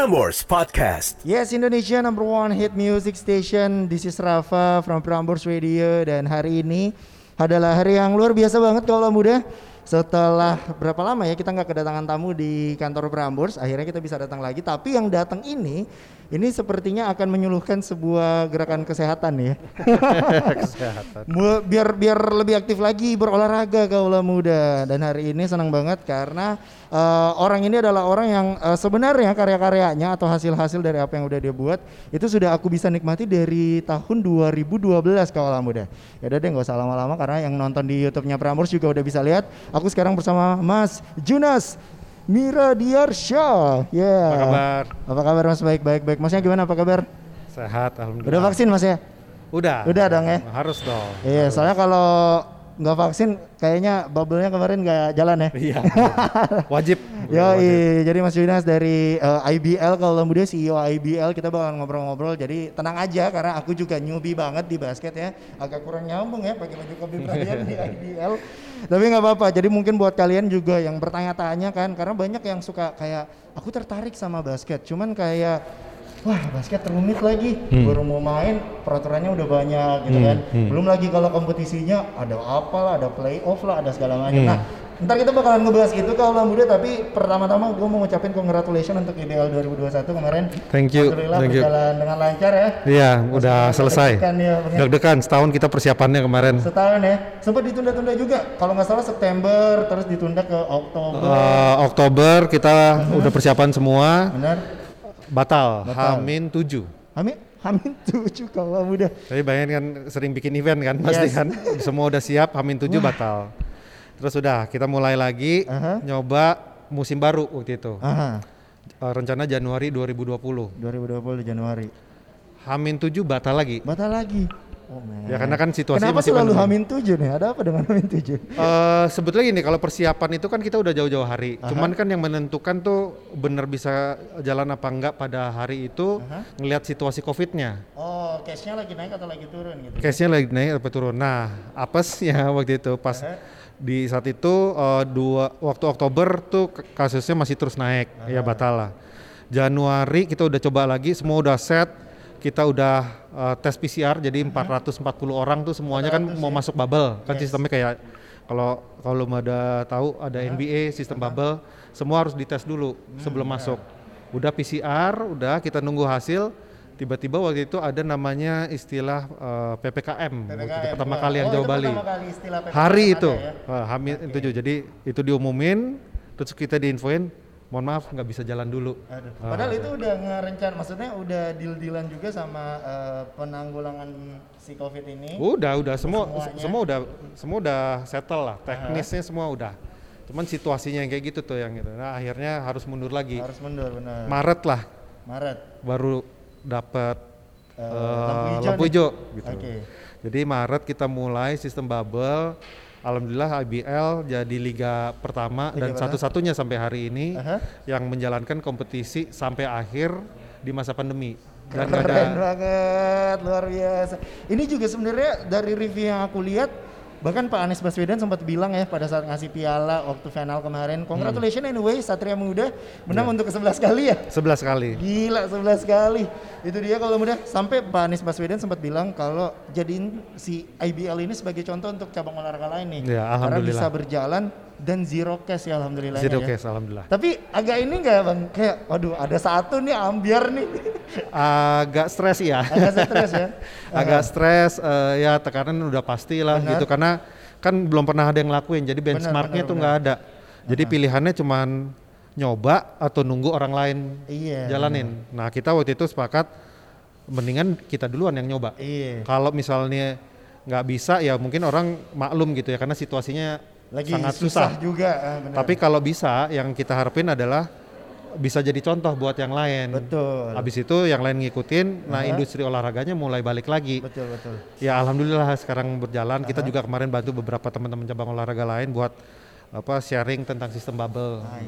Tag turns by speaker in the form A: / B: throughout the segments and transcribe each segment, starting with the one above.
A: Prambors Podcast.
B: Yes, Indonesia number one hit music station. This is Rafa from Prambors Radio dan hari ini adalah hari yang luar biasa banget kalau muda. Setelah berapa lama ya kita nggak kedatangan tamu di kantor Prambors, akhirnya kita bisa datang lagi. Tapi yang datang ini, ini sepertinya akan menyuluhkan sebuah gerakan kesehatan ya.
C: kesehatan.
B: Biar biar lebih aktif lagi berolahraga kaula muda dan hari ini senang banget karena eh, orang ini adalah orang yang eh, sebenarnya karya-karyanya atau hasil-hasil dari apa yang udah dia buat itu sudah aku bisa nikmati dari tahun 2012 kaula muda. Ya udah deh nggak usah lama-lama karena yang nonton di YouTube-nya Prambors juga udah bisa lihat. Aku sekarang bersama Mas Junas Miradiarsya. Ya.
C: Apa kabar?
B: Apa kabar Mas? Baik baik baik. Masnya gimana? Apa kabar?
C: Sehat, alhamdulillah.
B: Udah vaksin Mas ya?
C: Udah.
B: Udah dong ya?
C: Harus dong.
B: Iya, soalnya kalau nggak vaksin kayaknya bubble-nya kemarin nggak jalan ya.
C: Iya. Wajib.
B: Yo,
C: Wajib.
B: jadi Mas Yunas dari eh, IBL kalau muda CEO IBL kita bakal ngobrol-ngobrol. Jadi tenang aja karena aku juga newbie banget di basket ya. Agak kurang nyambung ya pakai baju Kobe Bryant di IBL. Tapi nggak apa-apa. Jadi mungkin buat kalian juga yang bertanya-tanya kan karena banyak yang suka kayak aku tertarik sama basket. Cuman kayak wah basket rumit lagi. Baru mau main peraturannya udah banyak gitu kan. Belum lagi kalau kompetisinya ada apa lah, ada playoff lah, ada segala macam. Nah, Ntar kita bakalan ngebahas itu kalau muda tapi pertama-tama gue mau ngucapin congratulations untuk IBL 2021 kemarin.
C: Thank you,
B: Alhamdulillah
C: thank you.
B: berjalan dengan lancar ya.
C: Iya, udah selesai.
B: ya, ya.
C: Deg-degan setahun kita persiapannya kemarin.
B: Setahun ya. Sempat ditunda-tunda juga. Kalau nggak salah September terus ditunda ke Oktober.
C: Eh, Oktober kita udah persiapan semua.
B: Benar?
C: Batal.
B: Batal.
C: Hamin 7.
B: Amin. Amin tujuh kalau muda.
C: Tapi bayangin kan sering bikin event kan pasti
B: Yes.
C: kan. Semua udah siap, Hamin 7 batal. Terus udah kita mulai lagi
B: Aha.
C: nyoba musim baru waktu itu.
B: Aha.
C: Eh, rencana Januari 2020.
B: 2020 Januari.
C: Hamin 7 batal lagi.
B: Batal lagi. Oh, man.
C: Ya karena kan situasinya
B: Kenapa
C: masih
B: selalu
C: pandemi.
B: Hamin tujuh nih? Ada apa dengan Hamin tujuh?
C: Eh sebetulnya gini, kalau persiapan itu kan kita udah jauh-jauh hari. Cuman kan yang menentukan tuh bener bisa jalan apa enggak pada hari itu ngelihat situasi COVID-nya.
B: Oh, case-nya lagi naik atau lagi turun gitu?
C: Case-nya lagi naik apa turun. Nah, apesnya waktu itu pas di saat itu eh, dua waktu Oktober tuh kasusnya masih terus naik, ya batal lah. Januari kita udah coba lagi, semua udah set, kita udah eh, tes PCR, jadi 440 orang tuh semuanya kan mau masuk bubble, kan sistemnya kayak kalau kalau ada tahu ada NBA sistem bubble, semua harus dites dulu sebelum masuk. Udah PCR, udah kita nunggu hasil. Tiba-tiba waktu itu ada namanya istilah eh, PPKM, waktu itu pertama kali yang
B: oh,
C: Jawa
B: itu
C: Bali.
B: kali PPKM
C: Hari itu,
B: ya?
C: Wah, Hamil tujuh. Jadi itu diumumin, terus kita diinfoin, mohon maaf nggak bisa jalan dulu.
B: Aduh.
C: Ah,
B: Padahal itu udah ngerencan, maksudnya udah deal-dealan juga sama eh, penanggulangan si COVID ini.
C: Udah, udah semua
B: Semuanya.
C: semua udah semua udah settle lah, teknisnya semua udah. Cuman situasinya yang kayak gitu tuh yang gitu. Nah akhirnya harus mundur lagi.
B: Harus mundur benar.
C: Maret lah
B: Maret.
C: baru dapat
B: Eh,
C: eh,
B: lampu hijau
C: lampu hijau gitu.
B: Oke.
C: Jadi Maret kita mulai sistem bubble. Alhamdulillah IBL jadi liga pertama
B: Liga
C: dan satu-satunya sampai hari ini
B: Aha.
C: yang menjalankan kompetisi sampai akhir di masa pandemi. Dan
B: Keren
C: ada
B: banget, luar biasa. Ini juga sebenarnya dari review yang aku lihat, bahkan Pak Anies Baswedan sempat bilang ya pada saat ngasih piala waktu final kemarin, congratulations anyway Satria Muda menang
C: Iya.
B: untuk ke-11 kali ya.
C: 11 kali.
B: Gila 11 kali. Itu dia kalau mudah sampai Pak Anies Baswedan sempat bilang kalau jadiin si IBL ini sebagai contoh untuk cabang olahraga lain nih.
C: Ya,
B: Karena bisa berjalan dan zero cash ya alhamdulillah.
C: Zero
B: ya.
C: case alhamdulillah.
B: Tapi agak ini enggak Bang? Kayak waduh ada satu nih ambiar nih.
C: Agak stres ya.
B: agak stres ya.
C: Agak stres eh, ya tekanan udah pasti lah gitu karena kan belum pernah ada yang ngelakuin jadi benchmarknya tuh nggak ada jadi pilihannya cuman nyoba atau nunggu orang lain
B: Iya.
C: jalanin nah kita waktu itu sepakat mendingan kita duluan yang nyoba
B: Iya.
C: kalau misalnya nggak bisa ya mungkin orang maklum gitu ya karena situasinya
B: Lagi
C: sangat
B: susah,
C: susah,
B: juga. ah, benar.
C: tapi kalau bisa yang kita harapin adalah bisa jadi contoh buat yang lain
B: betul.
C: Habis itu yang lain ngikutin, nah industri olahraganya mulai balik lagi.
B: Betul betul.
C: Ya alhamdulillah sekarang berjalan. Kita juga kemarin bantu beberapa teman-teman cabang olahraga lain buat apa sharing tentang sistem bubble.
B: I.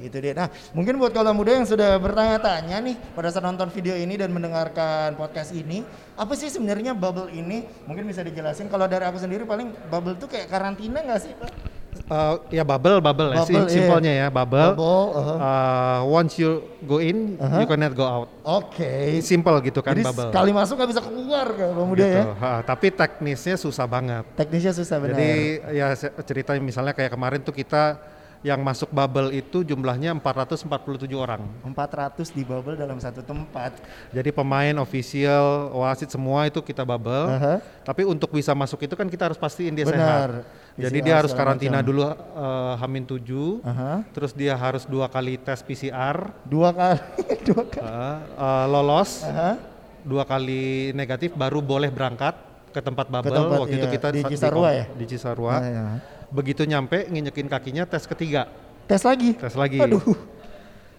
B: Itu dia. Nah, mungkin buat kaula muda yang sudah bertanya-tanya nih pada saat nonton video ini dan mendengarkan podcast ini, apa sih sebenarnya bubble ini? Mungkin bisa dijelasin. Kalau dari aku sendiri paling bubble tuh kayak karantina nggak sih, Pak?
C: Eh, ya bubble bubble, ya,
B: Bubble, iya.
C: simpelnya ya bubble.
B: Bubble, uh-huh.
C: Eh, uh, once you go in,
B: Aha.
C: you cannot go out.
B: Oke.
C: Simple gitu kan
B: Jadi
C: bubble.
B: sekali masuk nggak bisa keluar kalau muda
C: gitu.
B: ya.
C: Ha, tapi teknisnya susah banget.
B: Teknisnya susah benar.
C: Jadi ya ceritanya misalnya kayak kemarin tuh kita yang masuk bubble itu jumlahnya 447 orang.
B: 400 di bubble dalam satu tempat.
C: Jadi pemain official, wasit semua itu kita bubble.
B: Aha.
C: Tapi untuk bisa masuk itu kan kita harus pastiin dia
B: Benar.
C: sehat. Jadi
B: PCR
C: dia harus
B: segala
C: karantina
B: macam.
C: dulu eh, Hamin 7.
B: Aha.
C: Terus dia harus dua kali tes PCR,
B: Dua kali, dua kali.
C: eh, eh, lolos,
B: Aha.
C: dua kali negatif baru boleh berangkat ke tempat bubble.
B: tempat,
C: Waktu itu
B: iya.
C: kita
B: Di
C: sa-
B: Cisarua
C: kom-
B: ya?
C: Di Cisarua.
B: Ah, ya.
C: Begitu nyampe nginjekin kakinya tes ketiga.
B: Tes lagi.
C: Tes lagi.
B: Aduh.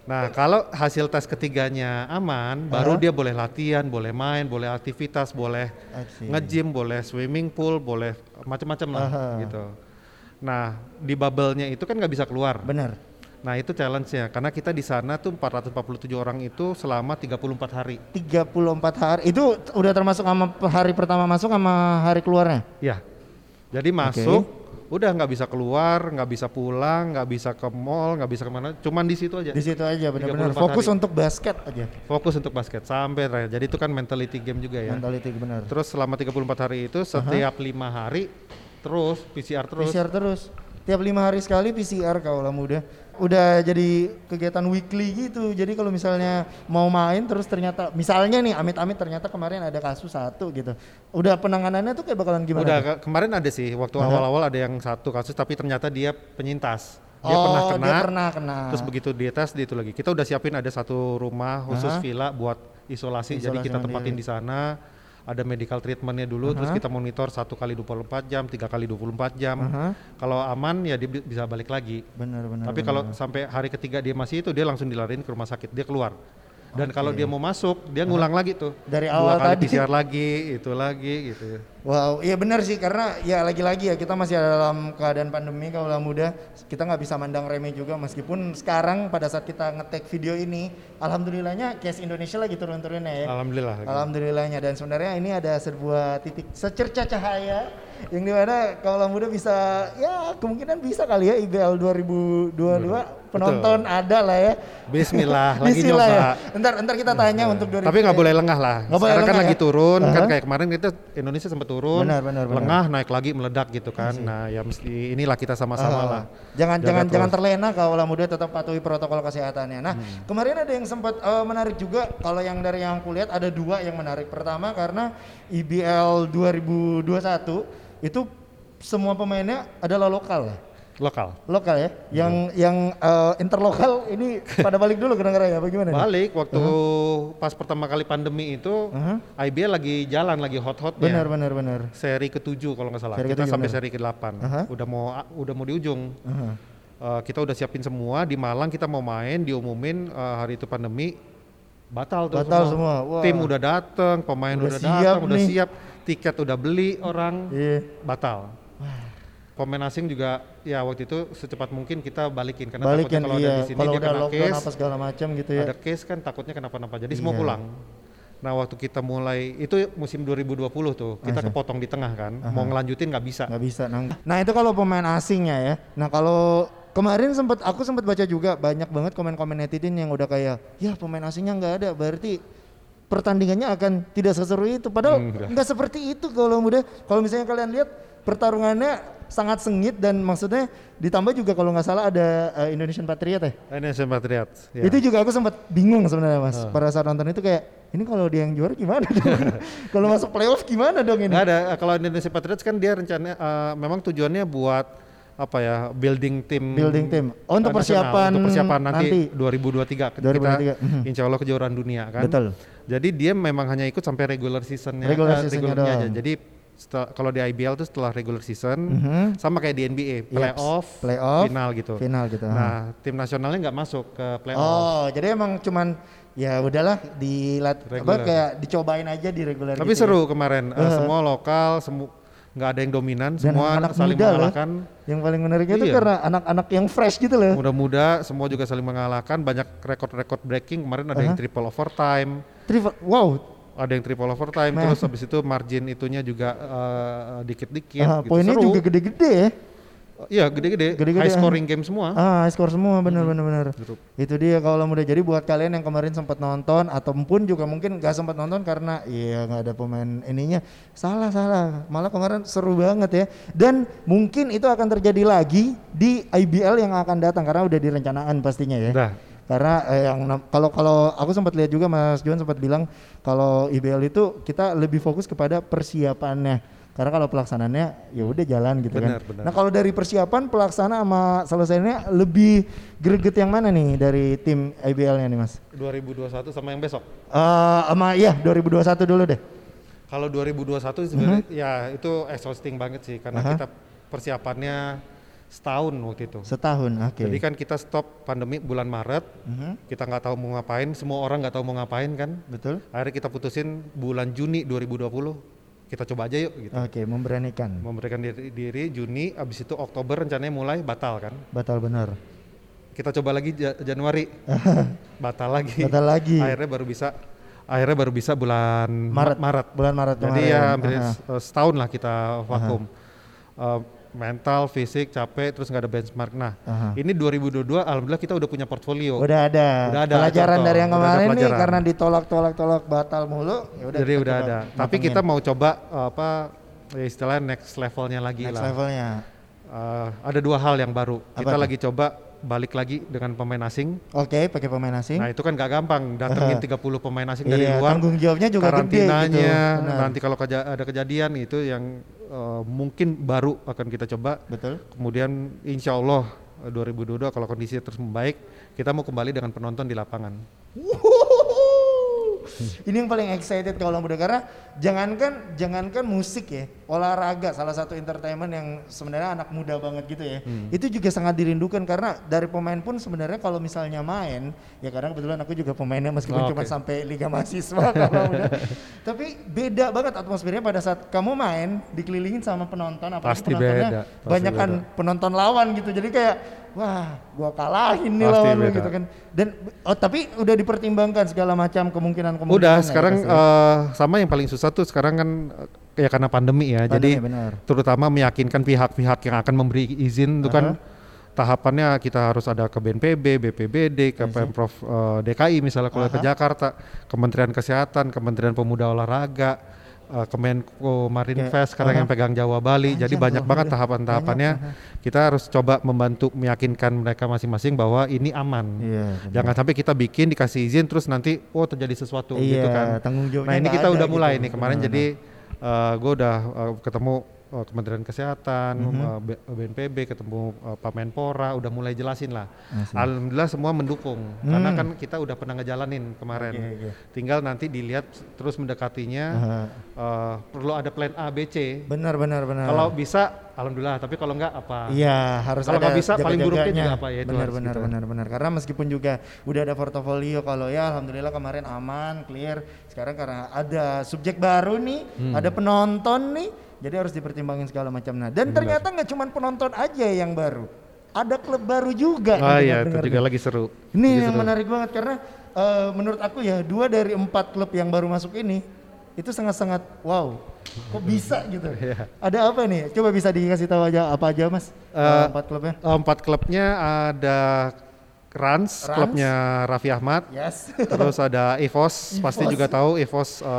C: Nah, kalau hasil tes ketiganya aman, baru dia boleh latihan, boleh main, boleh aktivitas, boleh nge-gym, boleh swimming pool, boleh macam-macam lah
B: Aha.
C: gitu. Nah, di bubble-nya itu kan nggak bisa keluar.
B: Benar.
C: Nah, itu challenge-nya karena kita di sana tuh 447 orang itu selama 34 hari.
B: 34 hari. Itu udah termasuk sama hari pertama masuk sama hari keluarnya.
C: Ya. Jadi masuk udah nggak bisa keluar, nggak bisa pulang, nggak bisa ke mall, nggak bisa ke mana, cuman di situ aja.
B: Di situ aja benar-benar
C: 34
B: fokus
C: hari.
B: untuk basket aja.
C: Fokus untuk basket sampai terakhir. Jadi itu kan mentality game juga ya.
B: Mentality benar.
C: Terus selama 34 hari itu setiap lima hari terus PCR terus.
B: PCR terus. Tiap lima hari sekali PCR kaulah muda. Udah jadi kegiatan weekly gitu. Jadi kalau misalnya mau main terus ternyata misalnya nih amit-amit ternyata kemarin ada kasus satu gitu. Udah penanganannya tuh kayak bakalan gimana?
C: Udah
B: tuh?
C: ke- kemarin ada sih waktu awal-awal ada yang satu kasus tapi ternyata dia penyintas. Dia
B: oh,
C: pernah kena.
B: dia pernah kena.
C: Terus begitu dia tes dia itu lagi. Kita udah siapin ada satu rumah khusus
B: Aha.
C: villa buat isolasi, jadi
B: Isolasi
C: kita
B: mandiri.
C: tempatin di sana. Ada medical treatmentnya dulu, terus
B: Aha.
C: kita monitor satu kali 24 jam, tiga kali 24 jam.
B: Aha.
C: Kalau aman ya dia bi- bisa balik lagi.
B: Benar benar.
C: Tapi kalau sampai hari ketiga dia masih itu dia langsung dilariin ke rumah sakit, dia keluar. Dan kalau dia mau masuk, dia ngulang lagi tuh.
B: Dari
C: Dua
B: awal
C: kali
B: tadi.
C: PCR lagi, itu lagi gitu.
B: Wow, iya benar sih karena ya lagi-lagi ya kita masih dalam keadaan pandemi kalau muda kita nggak bisa mandang remeh juga meskipun sekarang pada saat kita ngetek video ini alhamdulillahnya case Indonesia lagi turun-turunnya ya.
C: Alhamdulillah.
B: Alhamdulillahnya dan sebenarnya ini ada sebuah titik secerca cahaya yang di mana kalau muda bisa ya kemungkinan bisa kali ya IBL 2022 penonton ada lah ya.
C: Bismillah, lagi
B: Bismillah
C: nyoba.
B: ya. Ntar ntar kita tanya untuk 2000.
C: Tapi nggak boleh lengah lah.
B: Boleh
C: Sekarang kan
B: lengah
C: lagi
B: ya?
C: turun, kan
B: Aha.
C: kayak kemarin kita Indonesia sempat turun,
B: Benar, benar, benar.
C: lengah naik lagi meledak gitu kan. Nah ya mesti inilah kita sama-sama
B: Ah,
C: lah.
B: Jangan
C: Jaga
B: jangan
C: terus.
B: jangan terlena kalau muda tetap patuhi protokol kesehatannya. Nah,
C: Hmm.
B: kemarin ada yang sempat eh, menarik juga kalau yang dari yang kulihat ada dua yang menarik. Pertama karena IBL 2021 itu semua pemainnya adalah lokal ya.
C: Lokal.
B: Lokal ya. Yang yang eh, interlokal ini pada balik dulu ke negara ya bagaimana? nih?
C: Balik waktu pas pertama kali pandemi itu,
B: Aha.
C: IBL lagi jalan, lagi hot-hotnya.
B: Benar benar benar.
C: Seri ketujuh kalau nggak salah.
B: Seri
C: kita
B: ketujuh,
C: sampai
B: benar.
C: seri ke-8.
B: Aha.
C: Udah mau udah mau di ujung.
B: Aha.
C: Eh, kita udah siapin semua di Malang kita mau main diumumin eh, hari itu pandemi batal tuh
B: Batal semua. Wah.
C: Tim udah dateng, pemain
B: Udah
C: udah,
B: siap
C: datang, udah siap, tiket udah beli orang,
B: Iya.
C: batal. Pemain asing juga ya waktu itu secepat mungkin kita balikin karena
B: Balikin
C: takutnya kalau
B: iya.
C: ada di sini
B: Kalau
C: dia
B: udah
C: kena
B: lockdown
C: case,
B: apa segala macam gitu ya.
C: ada case kan takutnya kenapa-napa. Jadi semua
B: Iya.
C: pulang. Nah waktu kita mulai itu musim 2020 tuh kita
B: Asik.
C: kepotong di tengah kan, mau ngelanjutin nggak bisa.
B: nggak bisa nang nah itu kalau pemain asingnya ya nah kalau kemarin sempat aku sempat baca juga banyak banget komen-komen netizen yang udah kayak ya pemain asingnya nggak ada berarti pertandingannya akan tidak seseru itu padahal
C: Enggak.
B: nggak seperti itu kalau muda kalau misalnya kalian lihat pertarungannya sangat sengit dan maksudnya ditambah juga kalau nggak salah ada eh, Indonesian Patriot ya
C: Indonesian Patriots. ya.
B: itu juga aku sempat bingung sebenarnya mas pada saat nonton itu kayak ini kalau dia yang juara gimana dong kalau masuk playoff gimana dong ini
C: Nggak ada kalau Indonesia Patriots kan dia rencananya eh, memang tujuannya buat apa ya building tim
B: Building tim. Oh, untuk
C: eh,
B: persiapan
C: untuk persiapan nanti,
B: nanti.
C: 2023 kita
B: 2023, mhm.
C: insya Allah kejuaraan dunia kan
B: Betul.
C: jadi dia memang hanya ikut sampai regular seasonnya
B: Regular
C: eh,
B: seasonnya
C: regularnya aja
B: doang.
C: jadi setelah- kalau di IBL tuh setelah regular season
B: Mhm.
C: sama kayak di NBA playoff,
B: Playoff,
C: final gitu
B: final gitu,
C: nah tim nasionalnya nggak masuk ke playoff
B: Oh, jadi emang cuman ya udahlah dilat apa
C: Regular.
B: kayak dicobain aja di reguler
C: tapi
B: gitu ya.
C: seru kemarin eh, semua lokal semua nggak ada yang dominan
B: Dan
C: semua
B: anak
C: saling
B: muda loh.
C: mengalahkan
B: Yang paling menariknya itu
C: Iya.
B: karena anak-anak yang fresh gitu loh.
C: muda-muda semua juga saling mengalahkan banyak rekor-rekor breaking kemarin ada yang triple overtime
B: Triple, wow,
C: ada yang triple overtime
B: Nah.
C: terus habis itu margin itunya juga eh, dikit-dikit
B: ah,
C: gitu
B: poinnya
C: seru
B: juga gede-gede ya.
C: iya gede-gede,
B: Gede-gede,
C: high scoring game semua.
B: Ah, skor semua bener bener bener.
C: Grup.
B: Itu dia kalau mudah jadi buat kalian yang kemarin sempat nonton ataupun juga mungkin gak sempat nonton karena iya nggak ada pemain ininya. Salah salah. Malah kemarin seru banget ya. Dan mungkin itu akan terjadi lagi di IBL yang akan datang karena udah direncanakan pastinya ya.
C: Udah.
B: Karena eh, yang kalau kalau aku sempat lihat juga Mas Juan sempat bilang kalau IBL itu kita lebih fokus kepada persiapannya. Karena kalau pelaksanaannya ya udah jalan gitu
C: Benar,
B: kan.
C: benar.
B: Nah, kalau dari persiapan pelaksana sama selesainya lebih greget yang mana nih dari tim IBL-nya nih, Mas?
C: 2021 sama yang besok.
B: Eh sama iya 2021 dulu deh.
C: Kalau 2021 sebenarnya ya itu exhausting banget sih karena
B: Aha.
C: kita persiapannya setahun waktu itu.
B: Setahun. Oke.
C: Jadi kan kita stop pandemi bulan Maret,
B: Mhm,
C: kita nggak tahu mau ngapain, semua orang nggak tahu mau ngapain kan.
B: Betul.
C: Akhirnya kita putusin bulan Juni 2020 kita coba aja yuk gitu.
B: Oke, memberanikan.
C: Memberikan diri, diri Juni, abis itu Oktober rencananya mulai batal kan.
B: Batal benar.
C: Kita coba lagi Ja- Januari, batal lagi.
B: Batal lagi.
C: Akhirnya baru bisa, akhirnya baru bisa bulan Ma-
B: Maret.
C: Maret.
B: Bulan Maret
C: Jadi
B: kemarin.
C: ya hampir s- eh, setahun lah kita vakum. Eh, mental, fisik, capek, terus nggak ada benchmark. Nah,
B: Aha.
C: ini 2022, alhamdulillah kita udah punya portfolio.
B: Udah ada.
C: Udah ada
B: pelajaran
C: contoh,
B: dari yang kemarin nih karena ditolak-tolak-tolak batal mulu. Ya udah.
C: Jadi udah ada. Tapi
B: matengin.
C: kita mau coba eh, apa ya istilahnya next levelnya lagi
B: next
C: lah.
B: levelnya.
C: Eh, ada dua hal yang baru.
B: Apa
C: kita
B: tuh?
C: lagi coba balik lagi dengan pemain asing.
B: Oke, pakai pemain asing.
C: Nah itu kan gak gampang datengin 30 pemain asing dari
B: iya,
C: luar.
B: tanggung jawabnya juga gede gitu.
C: karantinanya
B: Benar.
C: nanti kalau keja- ada kejadian itu yang eh, mungkin baru akan kita coba
B: Betul.
C: kemudian insya Allah eh, 2022 kalau kondisi terus membaik kita mau kembali dengan penonton di lapangan
B: Ini yang paling excited kalau muda karena jangankan jangankan musik ya, olahraga salah satu entertainment yang sebenarnya anak muda banget gitu ya.
C: Hmm.
B: Itu juga sangat dirindukan karena dari pemain pun sebenarnya kalau misalnya main, ya karena kebetulan aku juga pemainnya meskipun
C: Oh,
B: cuma sampai liga mahasiswa kalau muda. Tapi beda banget atmosfernya pada saat kamu main dikelilingin sama penonton
C: Pasti
B: penontonnya
C: beda, pasti
B: banyak kan penonton lawan gitu. Jadi kayak wah, gua kalahin nih lawan lu gitu kan. Dan oh tapi udah dipertimbangkan segala macam kemungkinan-kemungkinan.
C: udah
B: ya
C: sekarang
B: ya?
C: eh, sama yang paling susah tuh sekarang kan eh, ya karena pandemi ya
B: Pandemi,
C: jadi
B: benar.
C: terutama meyakinkan pihak-pihak yang akan memberi izin itu kan tahapannya kita harus ada ke BNPB, BPBD, ke Pemprov eh, DKI misalnya kalau ke Jakarta, Kementerian Kesehatan, Kementerian Pemuda Olahraga, eh, Kemenko Marinvest sekarang yang pegang Jawa Bali. Jadi banyak banget tahapan-tahapannya. Kita harus coba membantu meyakinkan mereka masing-masing bahwa ini aman.
B: Iya. benar.
C: Jangan sampai kita bikin dikasih izin terus nanti oh terjadi sesuatu
B: Iya,
C: gitu kan.
B: tanggung jawabnya
C: Nah, ini kita udah mulai
B: gitu.
C: nih kemarin
B: Benar,
C: jadi gue udah eh, ketemu eh, Kementerian Kesehatan,
B: Mhm.
C: eh, B- BNPB, ketemu eh, Pak Menpora, udah mulai jelasin lah.
B: Asik.
C: Alhamdulillah semua mendukung karena
B: Hmm.
C: kan kita udah pernah ngejalanin kemarin.
B: Oke, oke.
C: Tinggal nanti dilihat terus mendekatinya
B: Aha.
C: eh, perlu ada plan A, B, C.
B: Benar benar benar.
C: Kalau bisa, alhamdulillah. Tapi kalau enggak apa?
B: Iya harus
C: Kalau
B: ada
C: nggak bisa, paling buruknya juga apa ya, itu
B: benar benar
C: gitu.
B: benar benar karena meskipun juga udah ada portofolio kalau ya alhamdulillah kemarin aman clear sekarang karena ada subjek baru nih
C: Hmm.
B: ada penonton nih jadi harus dipertimbangin segala macam nah dan ternyata nggak cuma penonton aja yang baru ada klub baru juga
C: Ah
B: nih
C: iya, itu juga lagi seru.
B: Ini
C: Lagi
B: yang
C: seru.
B: menarik banget karena eh, menurut aku ya dua dari empat klub yang baru masuk ini itu sangat-sangat wow. Kok bisa gitu?
C: Iya.
B: Ada apa nih? Coba bisa dikasih tahu aja apa aja mas? Eh, empat klubnya?
C: Empat klubnya ada Rans,
B: Rans.
C: klubnya Raffi Ahmad.
B: Yes.
C: Terus ada EVOS, pasti juga tahu EVOS eh,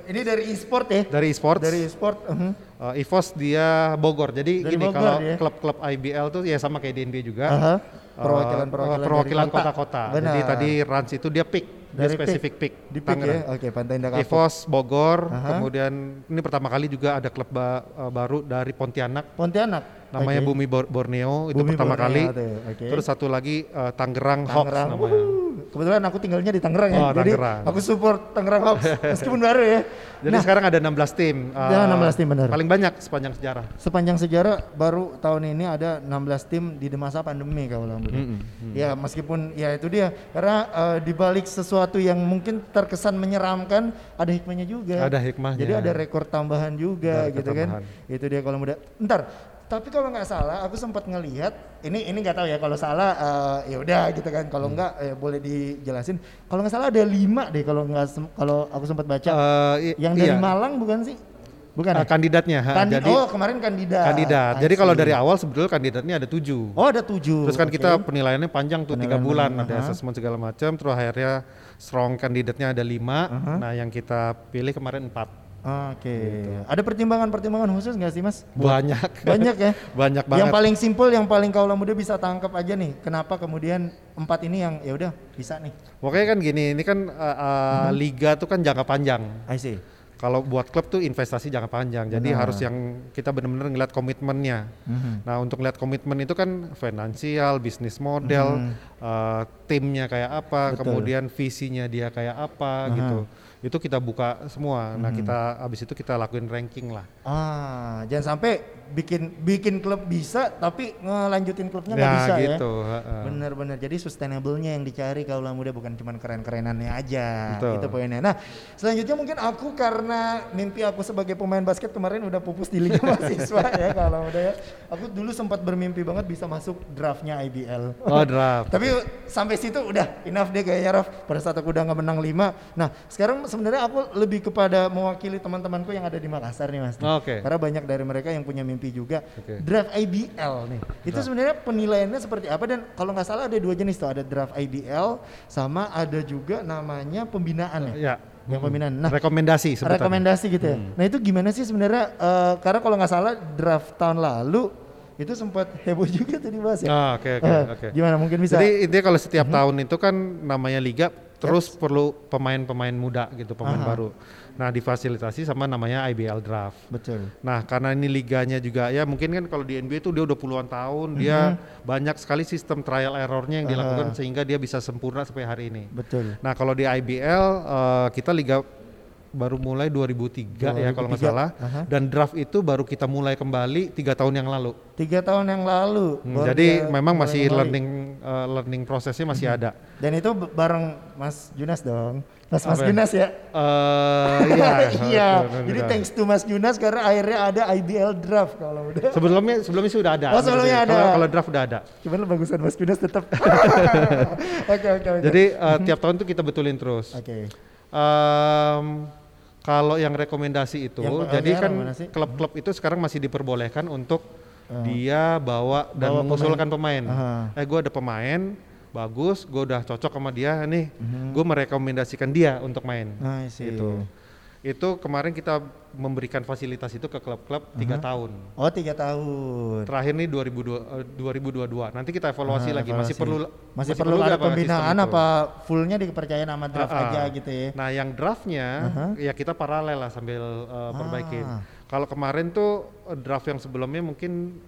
B: Eh, ini dari e-sport ya?
C: dari esports.
B: Dari e-sport. mhm.
C: Eh, EVOS dia Bogor. Jadi
B: Dari
C: gini
B: Bogor
C: kalau
B: ya?
C: klub-klub IBL tuh ya sama kayak DNB juga. Eh,
B: Perwakilan-perwakilan dari
C: perwakilan
B: kota.
C: kota-kota. Jadi tadi Rans itu dia pick,
B: Dari
C: spesifik pick.
B: Di pick ya? Oke, Pantai Indah Kapuk.
C: EVOS Bogor,
B: Aha.
C: kemudian ini pertama kali juga ada klub ba- eh, baru dari Pontianak
B: Pontianak.
C: namanya
B: Oke.
C: Bumi Bor- Borneo itu
B: Bumi
C: pertama
B: Borneo
C: kali.
B: oke.
C: Terus satu lagi eh, Tangerang Hawks
B: Tangerang.
C: namanya.
B: Wuhu. Kebetulan aku tinggalnya di Tangerang ya.
C: Oh,
B: Jadi
C: Tangerang.
B: aku support Tangerang Hawks meskipun baru ya.
C: Jadi sekarang ada 16 tim.
B: Ya,
C: eh,
B: 16 tim, benar.
C: Paling banyak sepanjang sejarah.
B: Sepanjang sejarah baru tahun ini ada 16 tim di masa pandemi kalau Budi.
C: Mm-mm,
B: Ya meskipun ya itu dia karena eh, di balik sesuatu yang mungkin terkesan menyeramkan ada hikmahnya juga.
C: Ada hikmahnya.
B: Jadi ada rekor tambahan juga
C: Ada
B: gitu kan.
C: tambahan.
B: Itu dia kalau muda. Ntar tapi kalau nggak salah aku sempat ngelihat ini ini nggak tahu ya kalau salah eh, ya udah gitu kan kalau
C: Hmm.
B: nggak ya boleh dijelasin kalau nggak salah ada lima deh kalau nggak kalau aku sempat baca
C: Eh, i-
B: yang dari
C: iya.
B: Malang bukan sih Bukan ya?
C: kandidatnya. ha,
B: Kandi-
C: jadi
B: oh kemarin kandidat.
C: kandidat. Jadi kalau dari awal sebetulnya kandidatnya ada tujuh.
B: Oh ada tujuh.
C: Terus kan
B: Oke.
C: kita penilaiannya panjang tuh tiga bulan,
B: panjang,
C: ada
B: aha.
C: assessment segala macam. Terus akhirnya strong kandidatnya ada lima. Nah yang kita pilih kemarin empat.
B: Oke.
C: Gitu.
B: Ada pertimbangan-pertimbangan khusus nggak sih mas?
C: Banyak.
B: Banyak ya.
C: Banyak banget.
B: Yang paling simpel, yang paling kaulah muda bisa tangkap aja nih. Kenapa kemudian empat ini yang ya udah bisa nih?
C: Pokoknya kan gini, ini kan uh, uh, liga tuh kan jangka panjang.
B: I see.
C: Kalau buat klub tuh investasi jangka panjang. Jadi
B: Benar.
C: harus yang kita benar-benar ngeliat komitmennya.
B: Mhm.
C: Nah untuk lihat komitmen itu kan finansial, bisnis model, uh, timnya kayak apa,
B: Mhm. Betul.
C: kemudian visinya dia kayak apa gitu. Itu kita buka semua.
B: Mhm.
C: Nah kita abis itu kita lakuin ranking lah.
B: Ah, jangan sampai bikin bikin klub bisa tapi ngelanjutin klubnya nggak
C: Ya
B: bisa
C: gitu.
B: ya. Bener-bener. Jadi sustainable-nya yang dicari kaulah muda bukan cuma keren-kerenannya aja.
C: Betul.
B: Itu poinnya. Nah, selanjutnya mungkin aku karena mimpi aku sebagai pemain basket kemarin udah pupus di Liga Mahasiswa ya kalau muda ya. Aku dulu sempat bermimpi banget bisa masuk draftnya IBL.
C: Oh draft.
B: Tapi sampai situ udah enough deh kayaknya Raf. Pada saat aku udah nggak menang 5. Nah sekarang sebenarnya aku lebih kepada mewakili teman-temanku yang ada di Makassar nih mas.
C: Oke.
B: Karena banyak dari mereka yang punya mimpi juga.
C: Oke.
B: Draft IBL nih. Itu sebenarnya penilaiannya seperti apa dan kalau nggak salah ada dua jenis tuh. Ada draft IBL sama ada juga namanya pembinaan ya.
C: Ya.
B: Yang pembinaan. Nah
C: rekomendasi sebutannya.
B: rekomendasi gitu ya. Nah itu gimana sih sebenarnya? eh, karena kalau nggak salah draft tahun lalu itu sempat heboh juga tadi mas ya.
C: Ah, Oke oke
B: Eh,
C: oke.
B: Gimana mungkin bisa?
C: Jadi intinya kalau setiap tahun itu kan namanya liga terus perlu pemain-pemain muda gitu, pemain
B: Aha.
C: baru. Nah, difasilitasi sama namanya IBL draft.
B: Betul.
C: Nah, karena ini liganya juga ya mungkin kan kalau di NBA itu dia udah puluhan tahun, dia banyak sekali sistem trial errornya yang dilakukan
B: Mhm. Aha.
C: sehingga dia bisa sempurna sampai hari ini.
B: Betul.
C: Nah, kalau di IBL eh, kita liga baru mulai 2003 ya kalau nggak
B: 2003,
C: salah
B: aha.
C: dan draft itu baru kita mulai kembali tiga tahun yang lalu.
B: Tiga tahun yang lalu.
C: Hmm, jadi
B: dia
C: memang masih learning eh, learning prosesnya masih ada.
B: Dan itu bareng Mas Junas dong. Mas Mas
C: Apa ya?
B: Junas ya.
C: Eh iya.
B: iya. Jadi thanks to Mas Junas karena akhirnya ada IBL draft kalau udah.
C: sebelumnya sebelumnya sudah ada.
B: Oh, sebelumnya
C: Kalau-
B: ada.
C: Kalau draft udah ada.
B: Cuman bagusan Mas Junas tetap. Oke oke oke.
C: Jadi eh, tiap tahun tuh kita betulin terus.
B: Oke.
C: Em, kalau yang rekomendasi itu,
B: Yang- oh,
C: jadi kan klub-klub itu sekarang masih diperbolehkan untuk
B: Ah.
C: dia bawa dan
B: Bawa
C: mengusulkan pemain.
B: Aha.
C: Eh gue ada pemain bagus, gue udah cocok sama dia nih,
B: Mhm.
C: gue merekomendasikan dia untuk main.
B: Nah.
C: Gitu. Itu kemarin kita memberikan fasilitas itu ke klub-klub tiga tahun.
B: Oh tiga tahun.
C: Terakhir nih 2002, eh, 2022. Nanti kita evaluasi
B: Ah,
C: lagi. Masih perlu
B: Masih, perlu, ada pembinaan apa fullnya dipercaya nama draft
C: Ah, ah.
B: aja gitu ya.
C: Nah, yang draftnya
B: Aha.
C: ya kita paralel lah sambil uh, perbaikin.
B: Ah.
C: Kalau kemarin tuh uh, draft yang sebelumnya mungkin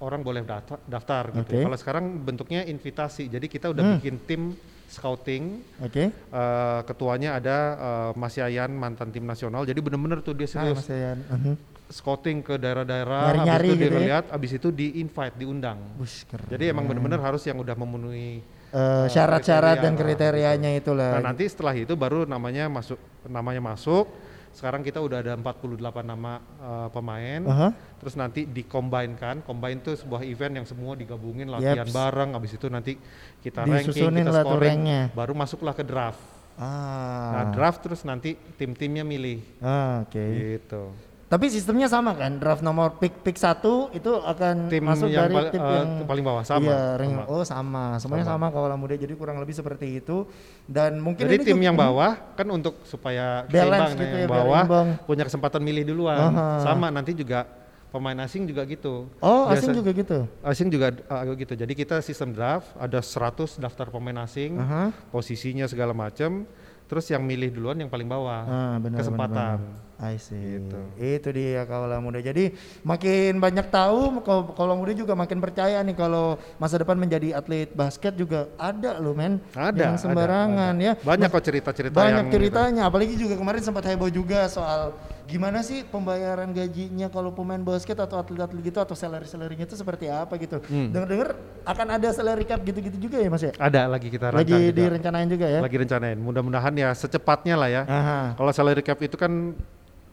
C: orang boleh daftar, daftar gitu. Kalau sekarang bentuknya invitasi. Jadi kita udah
B: Hmm.
C: bikin tim scouting.
B: Oke.
C: uh, ketuanya ada uh, Mas Yayan mantan tim nasional. Jadi bener-bener tuh dia
B: Ah,
C: serius
B: Mas Yayan. Mhm.
C: scouting ke daerah-daerah.
B: Nyari-nyari
C: Habis itu
B: gitu ya?
C: dilihat, habis itu di invite, diundang.
B: Keren.
C: Jadi emang bener-bener harus yang udah memenuhi
B: Eh, syarat-syarat
C: kriteria,
B: dan
C: nah,
B: kriterianya itulah.
C: Nah nanti setelah itu baru namanya masuk namanya masuk. Sekarang kita udah ada 48 nama uh, pemain.
B: Aha.
C: Terus nanti dikombainkan. Combine itu sebuah event yang semua digabungin latihan
B: Yeps.
C: bareng. Abis itu nanti kita ranking,
B: Disusunin
C: kita
B: lah tuh
C: scoring. Baru masuklah ke draft.
B: Ah.
C: Nah draft terus nanti tim-timnya milih.
B: Ah, Oke.
C: Gitu.
B: Tapi sistemnya sama kan? Draft nomor pick pick satu itu akan
C: Tim
B: masuk
C: yang
B: dari
C: pal-
B: tim
C: eh,
B: yang
C: paling bawah sama.
B: Iya, ring-
C: sama.
B: oh sama. Semuanya sama, kawalan muda. Jadi kurang lebih seperti itu. Dan mungkin
C: Jadi
B: ini
C: tim yang bawah kan untuk supaya
B: Balance gitu ya,
C: yang bawah
B: imbang.
C: punya kesempatan milih duluan.
B: Aha.
C: Sama nanti juga pemain asing juga gitu.
B: Oh, asing
C: Biasa-
B: juga gitu.
C: Asing juga uh, gitu. Jadi kita sistem draft ada 100 daftar pemain asing,
B: Aha.
C: posisinya segala macam. Terus yang milih duluan yang paling bawah.
B: Ah, benar,
C: kesempatan.
B: benar, benar. I see.
C: Gitu.
B: Itu dia kawalan muda. Jadi makin banyak tahu, kawalan muda juga makin percaya nih kalau masa depan menjadi atlet basket juga ada loh men.
C: Ada, ada,
B: sembarangan
C: ada.
B: ya.
C: Banyak kok cerita-cerita
B: Banyak
C: yang gitu.
B: ceritanya, apalagi juga kemarin sempat heboh juga soal gimana sih pembayaran gajinya kalau pemain basket atau atlet-atlet gitu atau salary-salarynya itu seperti apa gitu.
C: Hmm.
B: Dengar-dengar akan ada salary cap gitu-gitu juga ya Mas ya?
C: Ada lagi kita
B: Lagi
C: rancang juga.
B: direncanain juga ya?
C: Lagi rencanain. Mudah-mudahan ya secepatnya lah ya. Kalau salary cap itu kan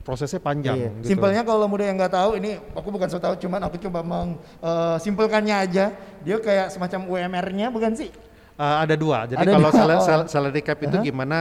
C: prosesnya panjang
B: Iya.
C: gitu.
B: Simpelnya kalau muda yang nggak tahu ini aku bukan so tahu cuman aku coba mengimpulkannya aja. Dia kayak semacam UMR-nya bukan sih?
C: Uh, ada dua. Jadi
B: Ada
C: kalau
B: dua,
C: sal-
B: oh.
C: sal- salary cap itu
B: Aha.
C: gimana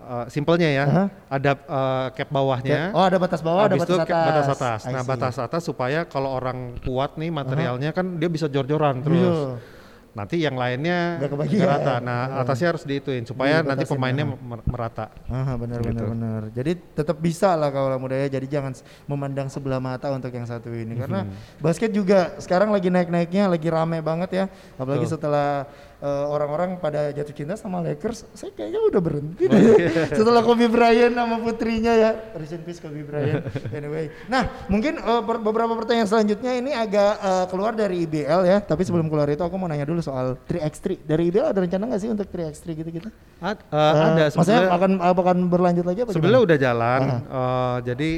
C: uh, simpelnya ya,
B: Aha.
C: ada uh, cap bawahnya.
B: Oh ada batas bawah, ada batas
C: itu
B: atas.
C: batas atas. Nah, batas atas supaya kalau orang kuat nih materialnya kan dia bisa jor-joran terus.
B: Iya.
C: Nanti yang lainnya
B: Nggak kebagian.
C: rata. Nah, atasnya harus diituin supaya nanti
B: Dibatasin,
C: pemainnya merata.
B: Ah benar benar
C: Gitu.
B: benar. Jadi tetap bisa lah kalau muda ya. Jadi jangan memandang sebelah mata untuk yang satu ini karena
C: Mhm.
B: basket juga sekarang lagi naik-naiknya, lagi rame banget ya. Apalagi
C: Betul.
B: setelah eh, orang-orang pada jatuh cinta sama Lakers, saya kayaknya udah berhenti deh. setelah Kobe Bryant sama putrinya ya. In peace Kobe Bryant. anyway. Nah, mungkin per- beberapa pertanyaan selanjutnya ini agak eh, keluar dari IBL ya, tapi sebelum keluar itu aku mau nanya dulu soal 3x3. Dari IBL ada rencana nggak sih untuk 3x3 gitu-gitu?
C: Ad- uh,
B: Eh,
C: ada
B: maksudnya akan akan berlanjut lagi apa
C: sebenarnya
B: gimana?
C: udah jalan. uh, jadi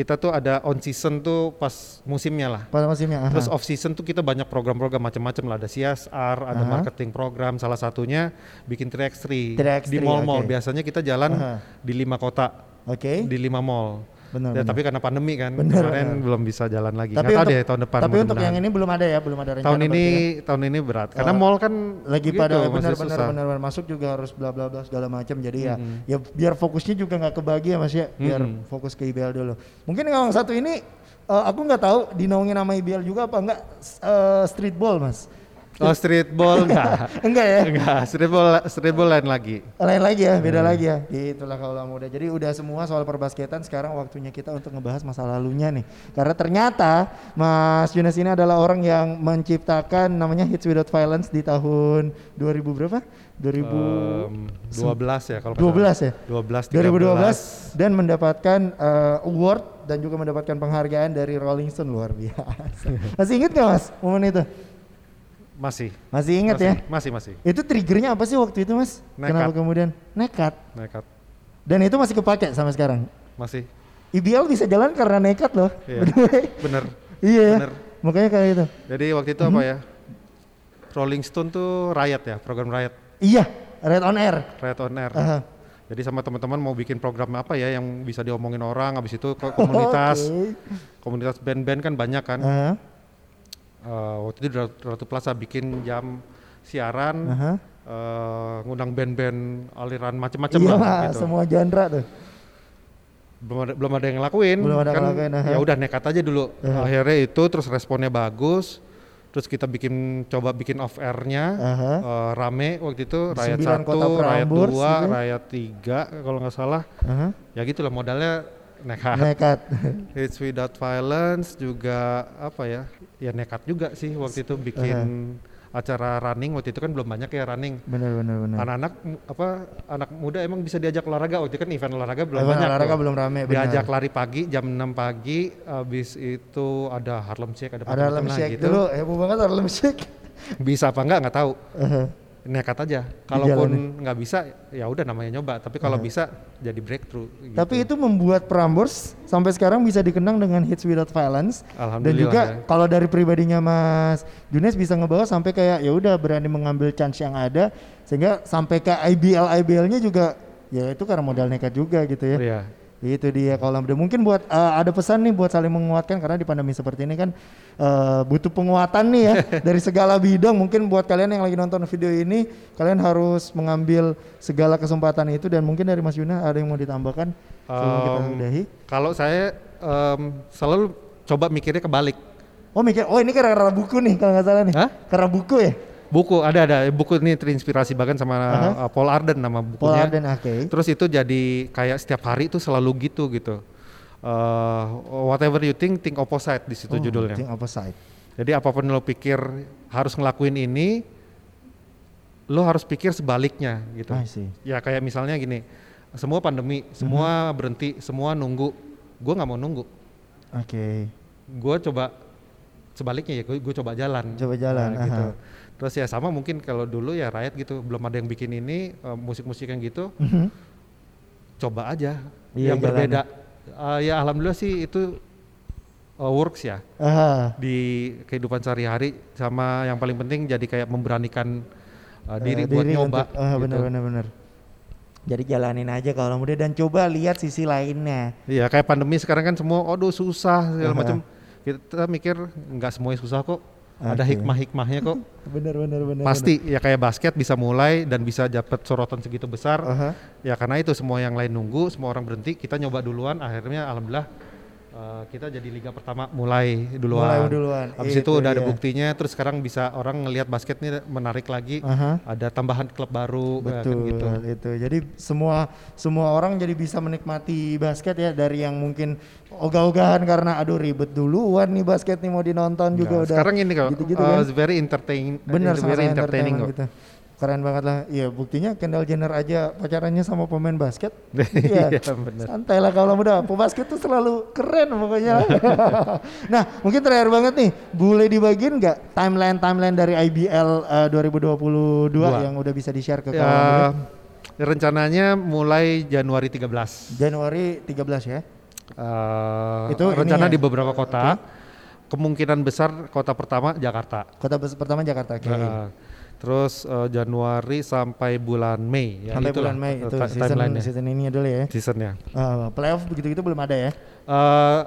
C: kita tuh ada on season tuh pas musimnya lah.
B: pada musimnya aha.
C: Terus off season tuh kita banyak program-program macam-macam lah. Ada CSR, ada
B: Aha.
C: marketing program. Salah satunya bikin 3x3
B: 3x3,
C: di mall-mall.
B: oke.
C: Biasanya kita jalan
B: Aha.
C: di lima kota,
B: oke
C: di lima mall.
B: Benar
C: Ya,
B: benar.
C: tapi karena pandemi kan,
B: Benar,
C: kemarin
B: benar.
C: belum bisa jalan lagi.
B: tapi
C: Nggak tahu
B: untuk,
C: deh tahun depan.
B: tapi untuk yang ini belum ada ya belum ada rencana
C: tahun ini
B: berarti ya?
C: tahun ini berat karena
B: Oh.
C: mall kan
B: lagi
C: gitu,
B: pada
C: masih
B: benar masuk juga harus bla bla bla segala macam jadi ya
C: Mhm.
B: ya biar fokusnya juga nggak kebagi ya mas ya biar
C: Mhm.
B: fokus ke IBL dulu mungkin yang satu ini eh, aku nggak tahu dinaungin nama IBL juga apa enggak eh, streetball mas
C: Oh streetball enggak.
B: enggak ya
C: enggak, streetball streetball lain lagi.
B: lain lagi ya,
C: Hmm.
B: beda lagi ya. Itulah kalau muda. Jadi udah semua soal perbasketan sekarang waktunya kita untuk ngebahas masa lalunya nih. Karena ternyata Mas Yunus ini adalah orang yang menciptakan namanya Hits Without Violence di tahun 2000 berapa? 2012
C: Em, 12 ya kalau nggak salah.
B: ya?
C: 12
B: 2012 dan mendapatkan eh, award dan juga mendapatkan penghargaan dari Rolling Stone luar biasa. Masih inget gak Mas momen itu?
C: Masih.
B: Masih inget
C: masih,
B: ya?
C: Masih masih.
B: Itu triggernya apa sih waktu itu Mas?
C: Nekat.
B: Kenapa kemudian nekat?
C: Nekat.
B: Dan itu masih kepake sampai sekarang.
C: Masih.
B: IBL bisa jalan karena nekat loh.
C: Iya. Bener.
B: iya ya.
C: Bener.
B: Makanya kayak gitu.
C: Jadi waktu itu apa ya? Rolling Stone tuh Riot ya, program Riot.
B: Iya, Red on Air.
C: Riot on Air.
B: Aha.
C: Jadi sama teman-teman mau bikin program apa ya yang bisa diomongin orang, habis itu ke komunitas,
B: Oke.
C: komunitas band-band kan banyak kan.
B: Aha,
C: Eh, waktu itu Ratu- Plaza bikin jam siaran,
B: aha.
C: eh, ngundang band-band aliran macam-macam
B: Iya,
C: lah gitu.
B: semua genre tuh.
C: belum ada belum ada yang ngelakuin
B: Belum ada
C: kan
B: ngelakuin, aha.
C: ya udah nekat aja dulu
B: Aha.
C: akhirnya itu terus responnya bagus terus kita bikin coba bikin off airnya
B: Aha.
C: eh, rame waktu itu rakyat satu rakyat dua
B: gitu ya?
C: rakyat tiga kalau nggak salah
B: Aha.
C: ya gitulah modalnya nekat
B: Nekat.
C: It's without violence juga apa ya ya nekat juga sih waktu itu bikin acara running waktu itu kan belum banyak ya running
B: bener bener bener.
C: anak-anak apa anak muda emang bisa diajak olahraga waktu itu kan event olahraga belum
B: Event
C: banyak
B: olahraga belum rame, benar.
C: diajak lari pagi jam 6 pagi habis itu ada Harlem Shake ada
B: Ada Harlem Shake
C: gitu.
B: dulu, heboh banget Harlem Shake.
C: bisa apa enggak nggak tahu
B: Aha.
C: Nekat aja kalaupun nggak bisa ya udah namanya nyoba tapi kalau bisa jadi breakthrough gitu.
B: Tapi itu membuat Prambors sampai sekarang bisa dikenang dengan hits without violence. Dan juga
C: ya.
B: kalau dari pribadinya Mas Junes bisa ngebawa sampai kayak ya udah berani mengambil chance yang ada sehingga sampai ke IBL IBL-nya juga ya itu karena modal nekat juga gitu ya.
C: Iya.
B: Itu dia kalau udah mungkin buat eh, ada pesan nih buat saling menguatkan karena di pandemi seperti ini kan eh, butuh penguatan nih ya dari segala bidang. Mungkin buat kalian yang lagi nonton video ini kalian harus mengambil segala kesempatan itu dan mungkin dari Mas Yuna ada yang mau ditambahkan sebelum kita udahi.
C: kalau saya em, selalu coba mikirnya kebalik
B: Oh mikir, oh ini karena buku nih kalau nggak salah nih.
C: Hah?
B: Karena buku ya?
C: Buku ada ada. Buku ini terinspirasi bahkan sama uh, Paul Arden nama bukunya.
B: Paul Arden, oke.
C: terus itu jadi kayak setiap hari itu selalu gitu gitu. Eh, whatever you think think opposite di situ
B: Oh,
C: judulnya.
B: think opposite.
C: jadi apa pun lo pikir harus ngelakuin ini lo harus pikir sebaliknya gitu.
B: I see.
C: ya kayak misalnya gini semua pandemi semua berhenti semua nunggu. Gue nggak mau nunggu.
B: Oke.
C: gue coba sebaliknya ya gue coba jalan.
B: Coba jalan,
C: Nah, gitu. Terus ya sama mungkin kalau dulu ya rakyat gitu belum ada yang bikin ini eh, musik-musik yang gitu
B: Mhm.
C: coba aja
B: Iya,
C: yang
B: jalan.
C: berbeda Eh, ya alhamdulillah sih itu eh, works ya
B: Aha.
C: di kehidupan sehari-hari sama yang paling penting jadi kayak memberanikan eh, diri
B: Eh,
C: buat nyoba
B: untuk- ah,
C: gitu.
B: bener bener bener. Jadi jalanin aja kalau muda dan coba lihat sisi lainnya.
C: Iya kayak pandemi sekarang kan semua aduh susah segala
B: Aha.
C: macam kita mikir nggak semuanya susah kok Ada
B: Oke.
C: hikmah-hikmahnya kok.
B: Bener bener bener.
C: Pasti ya kayak basket bisa mulai dan bisa dapat sorotan segitu besar.
B: bener. Aha.
C: Ya karena itu semua yang lain nunggu, semua orang berhenti, kita nyoba duluan, akhirnya alhamdulillah eh, kita jadi liga pertama mulai duluan.
B: Mulai duluan.
C: Habis itu,
B: Itu
C: udah ada
B: dia.
C: buktinya, terus sekarang bisa orang ngelihat basket nih menarik lagi.
B: Aha.
C: Ada tambahan klub baru, ya, kan
B: Betul
C: gitu.
B: itu. Jadi semua semua orang jadi bisa menikmati basket ya dari yang mungkin ogah-ogahan karena aduh ribet duluan nih basket nih mau dinonton juga
C: Nah,
B: udah.
C: sekarang ini kok,
B: gitu-gitu
C: eh,
B: kan.
C: very entertain,
B: Bener
C: eh, very entertaining kok.
B: gitu. Keren banget lah. Iya, buktinya Kendall Jenner aja pacarannya sama pemain basket. Iya.
C: Bener.
B: Santai lah kalau muda. Pebasket tuh selalu keren pokoknya. nah, mungkin terakhir banget nih, boleh dibagiin nggak timeline timeline dari IBL eh, 2022
C: Dua.
B: yang udah bisa di-share ke kawan muda?
C: Ya, rencananya mulai Januari 13.
B: Januari 13 ya.
C: Eh,
B: Itu
C: rencana
B: ya?
C: di beberapa kota. Kemungkinan besar kota pertama Jakarta.
B: Kota pertama Jakarta. Oke.
C: Eh, terus eh, Januari sampai bulan Mei. Ya,
B: Sampai
C: itulah,
B: bulan Mei
C: eh,
B: itu season season ini dulu ya.
C: seasonnya.
B: Eh, playoff begitu-gitu belum ada ya.
C: Eh,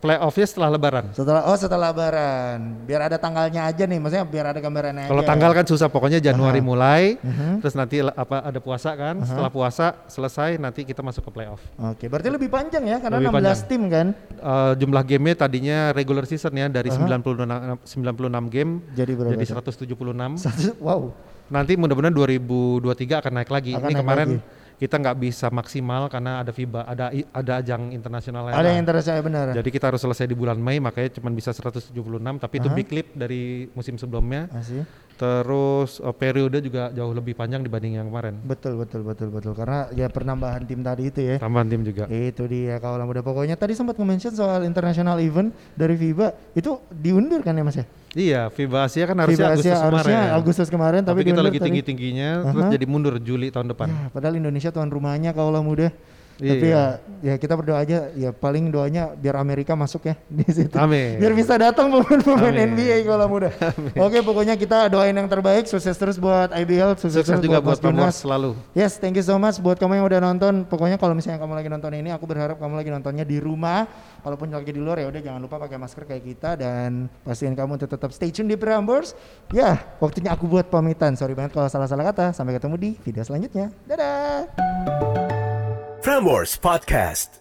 C: playoffnya setelah Lebaran.
B: Setelah oh setelah lebaran. Biar ada tanggalnya aja nih, maksudnya biar ada gambarannya
C: Kalau tanggal kan susah, pokoknya Januari mulai,
B: Mhm.
C: terus nanti apa ada puasa kan, setelah puasa selesai nanti kita masuk ke playoff.
B: Oke, berarti lebih panjang ya karena
C: Lebih
B: 16 tim kan.
C: Eh, jumlah gamenya tadinya regular season ya dari 96, 96 game
B: Jadi berapa?
C: jadi
B: tuh?
C: 176.
B: Satu- wow.
C: Nanti mudah-mudahan 2023 akan naik lagi.
B: Akan
C: Ini
B: naik
C: kemarin
B: lagi.
C: Kita nggak bisa maksimal karena ada FIBA, ada ada ajang internasional lain.
B: Ada yang terasa benar.
C: Jadi kita harus selesai di bulan Mei makanya cuma bisa 176 tapi itu
B: Aha.
C: big leap dari musim sebelumnya.
B: Masih.
C: Terus eh, periode juga jauh lebih panjang dibanding yang kemarin.
B: Betul betul betul betul karena ya penambahan tim tadi itu ya.
C: Tambahan tim juga.
B: Itu dia kawalan muda pokoknya tadi sempat nge-mention soal international event dari FIBA itu diundur kan ya Mas ya?
C: Iya, FIBA Asia kan harusnya
B: FIBA
C: Agustus
B: Asia harusnya
C: kemarin.
B: Agustus kemarin tapi,
C: tapi, kita lagi tinggi-tingginya terus
B: Aha.
C: jadi mundur Juli tahun depan.
B: Ya, padahal Indonesia tuan rumahnya kawalan muda. Tapi
C: Iya.
B: ya ya kita berdoa aja ya paling doanya biar Amerika masuk ya di situ.
C: Amin.
B: Biar bisa datang pemain-pemain
C: Amin.
B: NBA kalau muda. Oke, pokoknya kita doain yang terbaik, sukses terus buat IBL, sukses,
C: Sukses
B: terus
C: juga
B: buat
C: buat
B: Mas
C: selalu.
B: Yes, thank you so much buat kamu yang udah nonton. Pokoknya kalau misalnya kamu lagi nonton ini, aku berharap kamu lagi nontonnya di rumah. Kalaupun lagi di luar ya udah jangan lupa pakai masker kayak kita dan pastiin kamu untuk tetap stay tune di Prambors. Ya, waktunya aku buat pamitan. Sorry banget kalau salah-salah kata. Sampai ketemu di video selanjutnya. Dadah.
A: Frameworks Podcast.